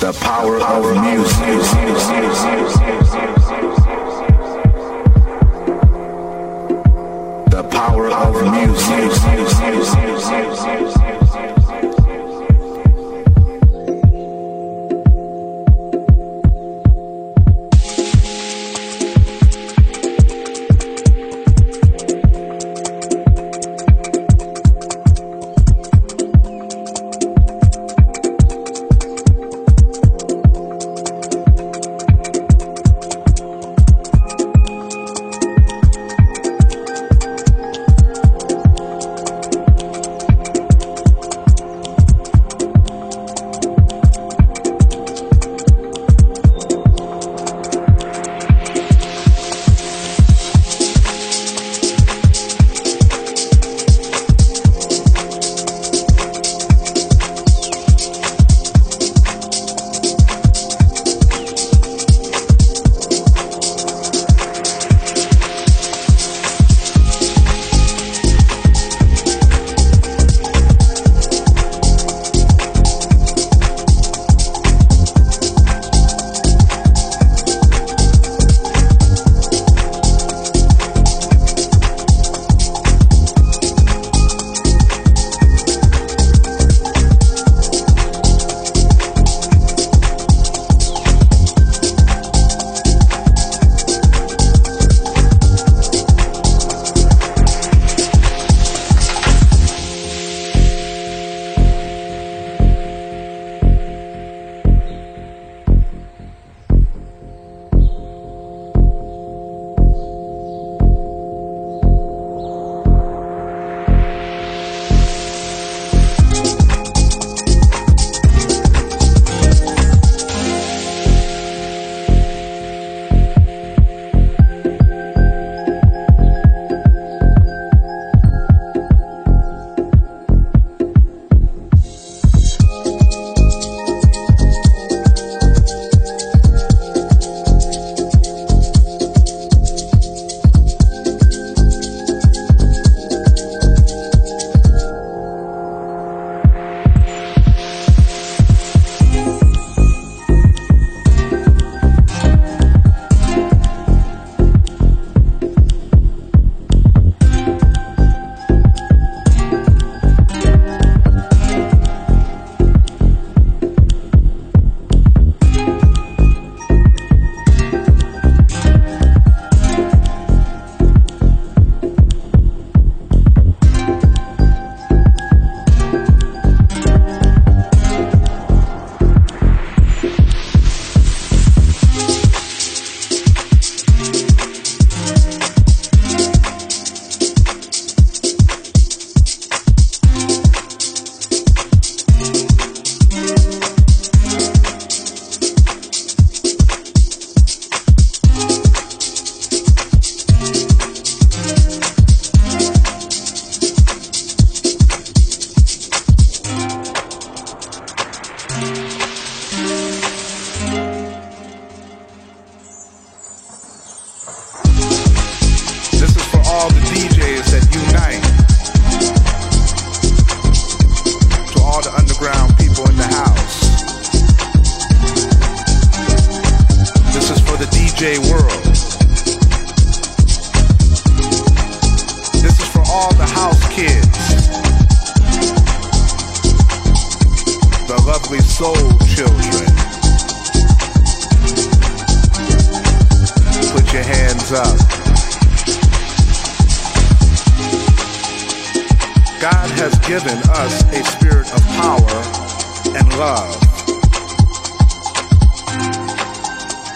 The power of music. The power of music.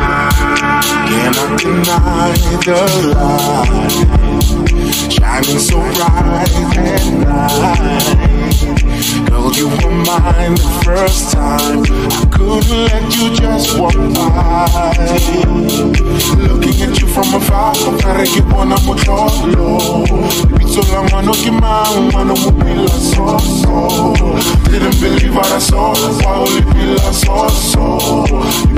Bye. Bye. Cannot deny the light shining so bright at night. Girl, you were mine the first time. I couldn't let you just walk by. Looking at you from afar, pare che buona motlolo. Pizzo la mano che man, mano mobile so so. Didn't believe what I saw, wow, lipila so so.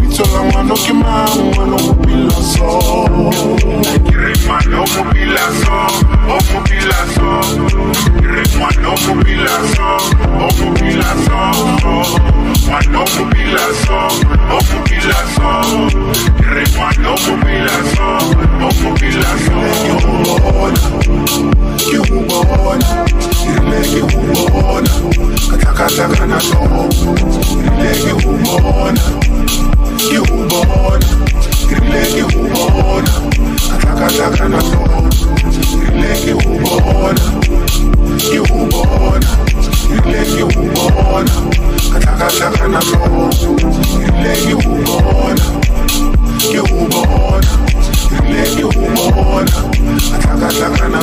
Pizzo la mano che man, mano mobile so. Mano mobile so, oh mobile so. Mano mobile so, oh oh oh ile kiubona, katakataka na so. Ile kiubona, kiubona, ile kiubona, katakataka na so. Ile kiubona, kiubona, ile kiubona, katakataka na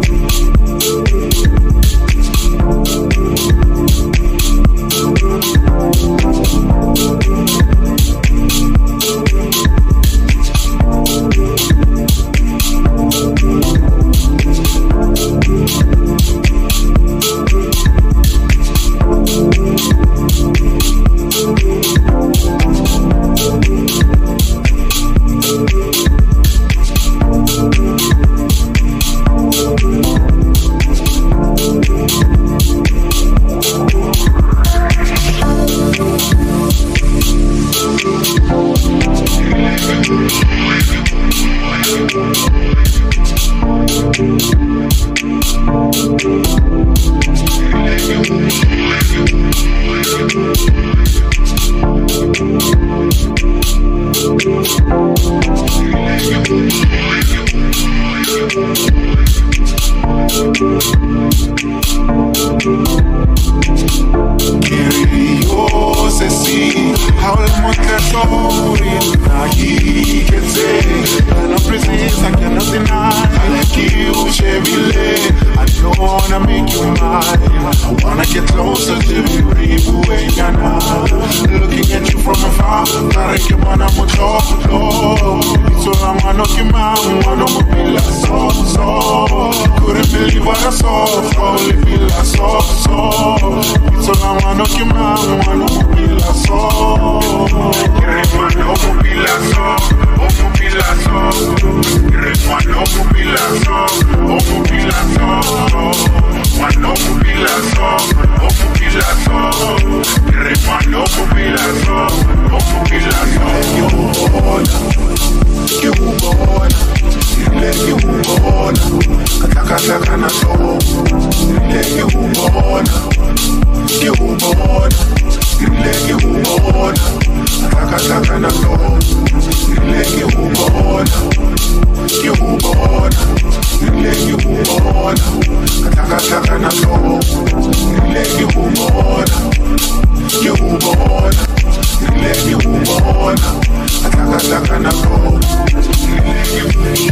ngiwubona you. ngiwubona kathakathaka nalowo ngile ngiwubona ngiwubona ngile ngiwubona kathakathaka nalowo ngile ngiwubona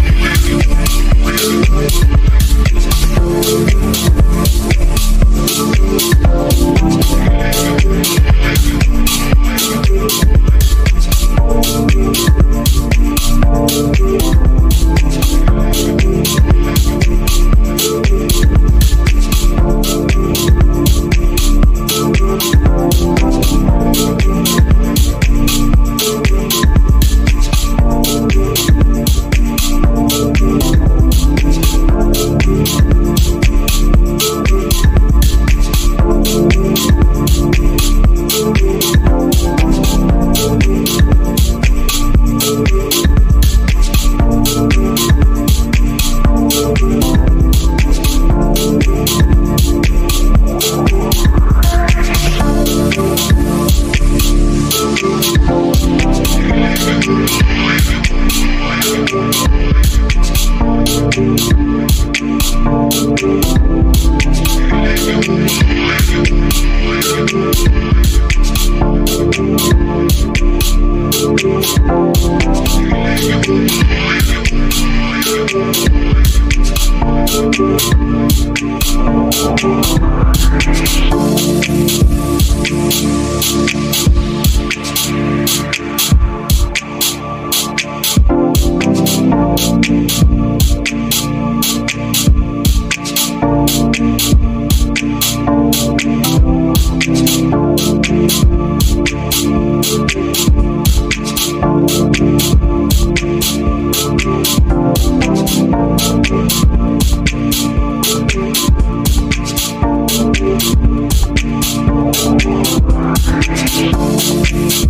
Peace.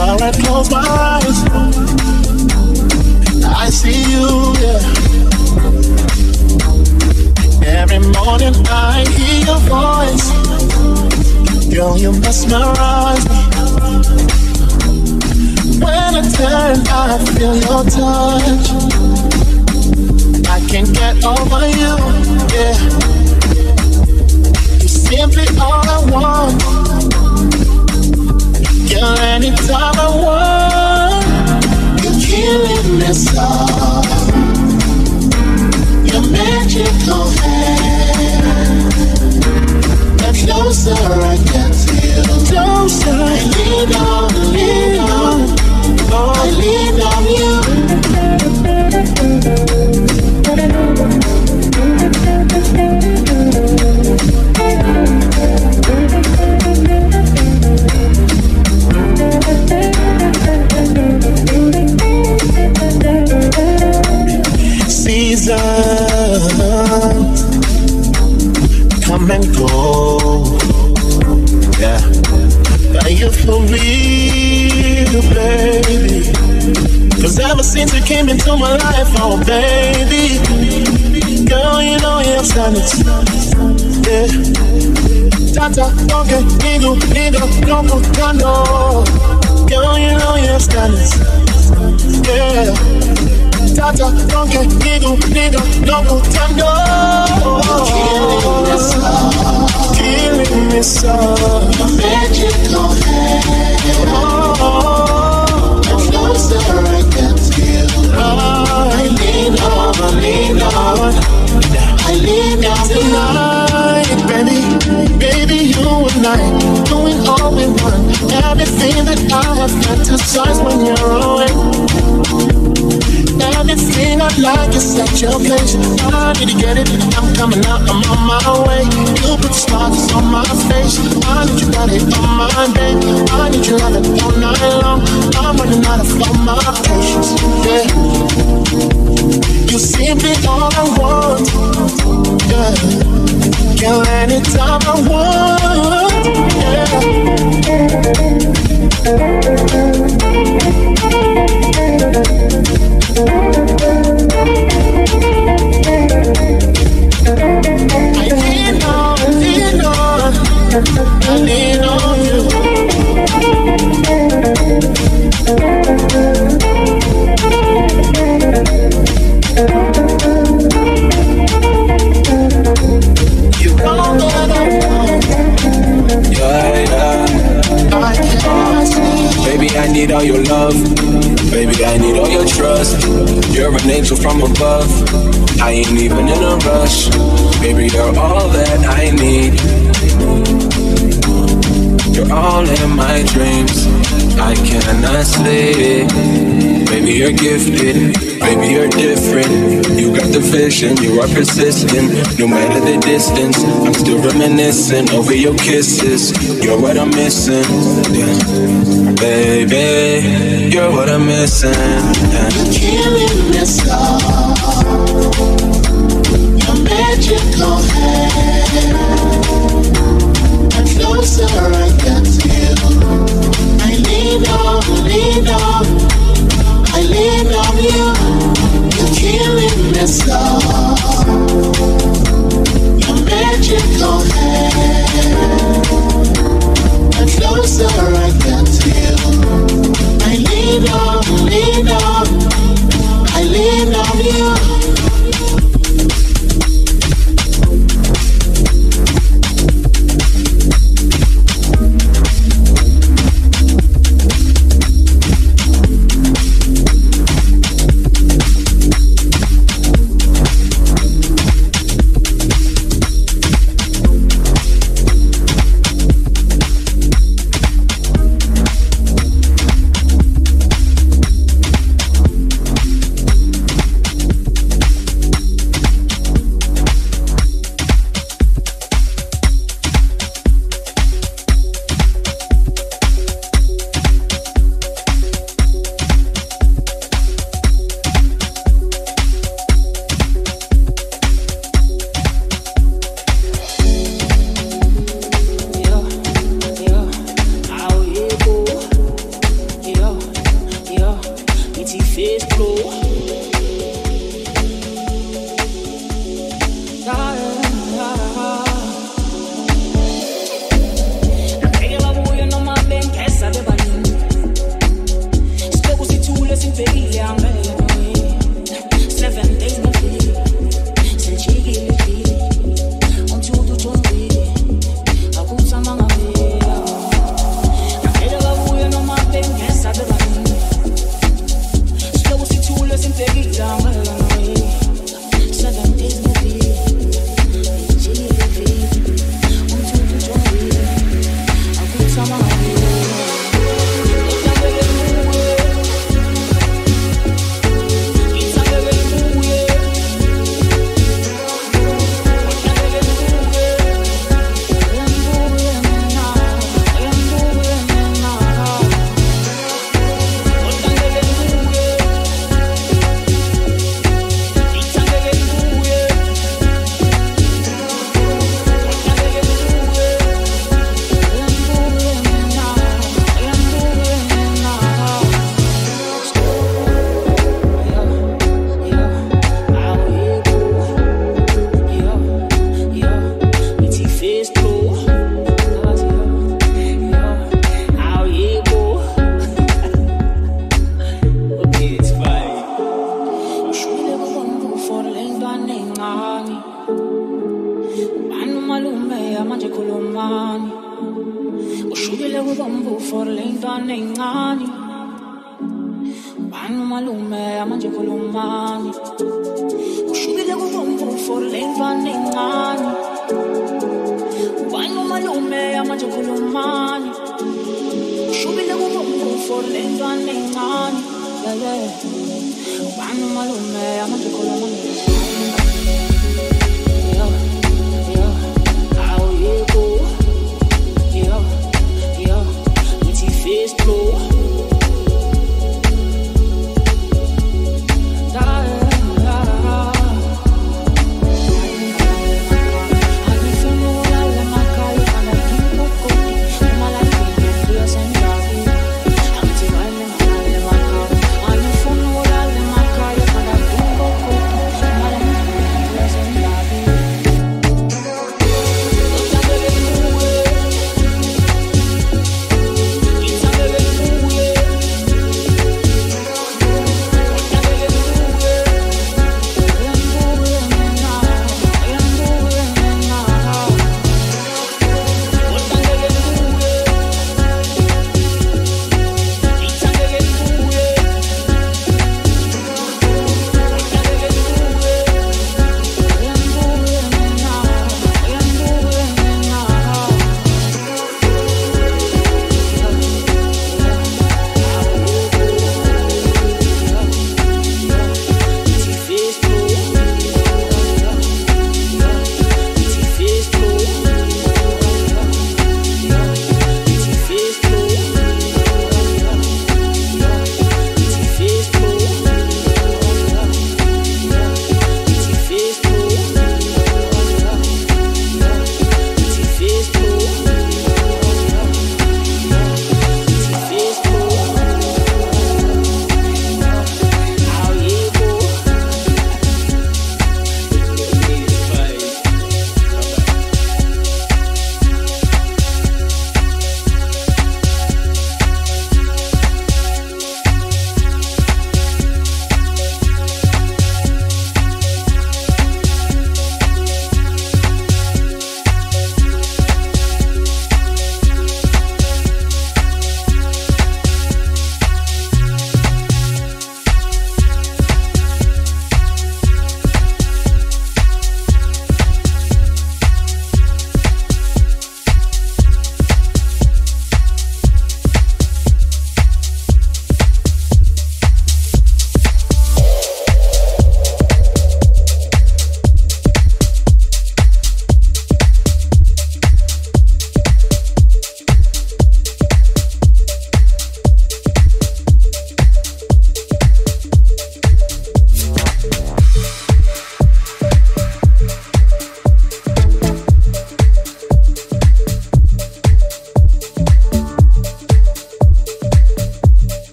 Before I close my eyes, I see you, yeah. Every morning I hear your voice. Girl, you mesmerize me. When I turn, I feel your touch. I can't get over you, yeah. You're simply all I want. Girl, anytime I want, you're killing me soft. Your magical hand. The closer I get to you, closer I lean on, lean baby? Cause ever since you came into my life, oh baby. Girl, you know you're standing. Yeah. Tata, okay, nigo, nigo, loco, no. Girl, you know you're standing. Yeah. Tata, okay, nigo, nigo, loco, no. Killing me so. Killing me so. Magical hand. Oh, oh, oh. I lean on tonight, baby, baby, you and I doing all we want. Everything that I have fantasized when you're away. Everything I like is at your place. I need to get it. I'm coming out. I'm on my way. You put stars on my face. I need you got it on my day. I need you love all night long. I'm running out of all my patience. Yeah. You simply all I want. Yeah. Kill anytime I want. Yeah. I need all your love. Baby, I need all your trust. You're an angel from above. I ain't even in a rush. Baby, you're all that I need. You're all in my dreams. I cannot sleep. Baby, you're gifted. Baby, you're different. You got the vision, you are persistent. No matter the distance, I'm still reminiscing over your kisses. You're what I'm missing. Yeah. Baby, you're what I'm missing. Yeah. You're killing me soft. Your magical hand. The closer you, I I lean on you. You're killing. Your magical. The closer I get to you, I lean on, lean on.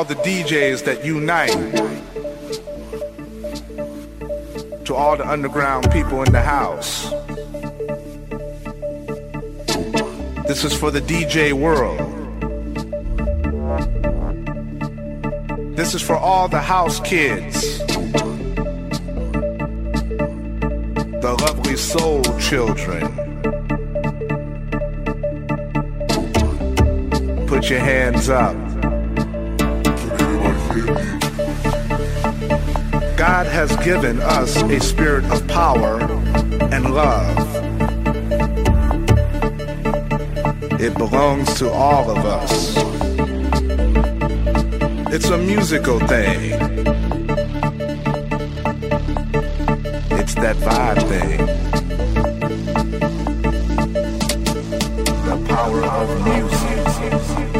All the DJs that unite. To all the underground people in the house. This is for the DJ world. This is for all the house kids. The lovely soul children. Put your hands up. God has given us a spirit of power and love. It belongs to all of us. It's a musical thing. It's that vibe thing. The power of music.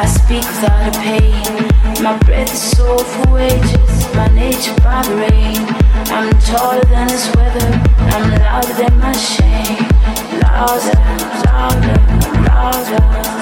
I speak without a pain. My breath is soul for wages, my nature by the rain. I'm taller than this weather, I'm louder than my shame. Louder, louder, louder.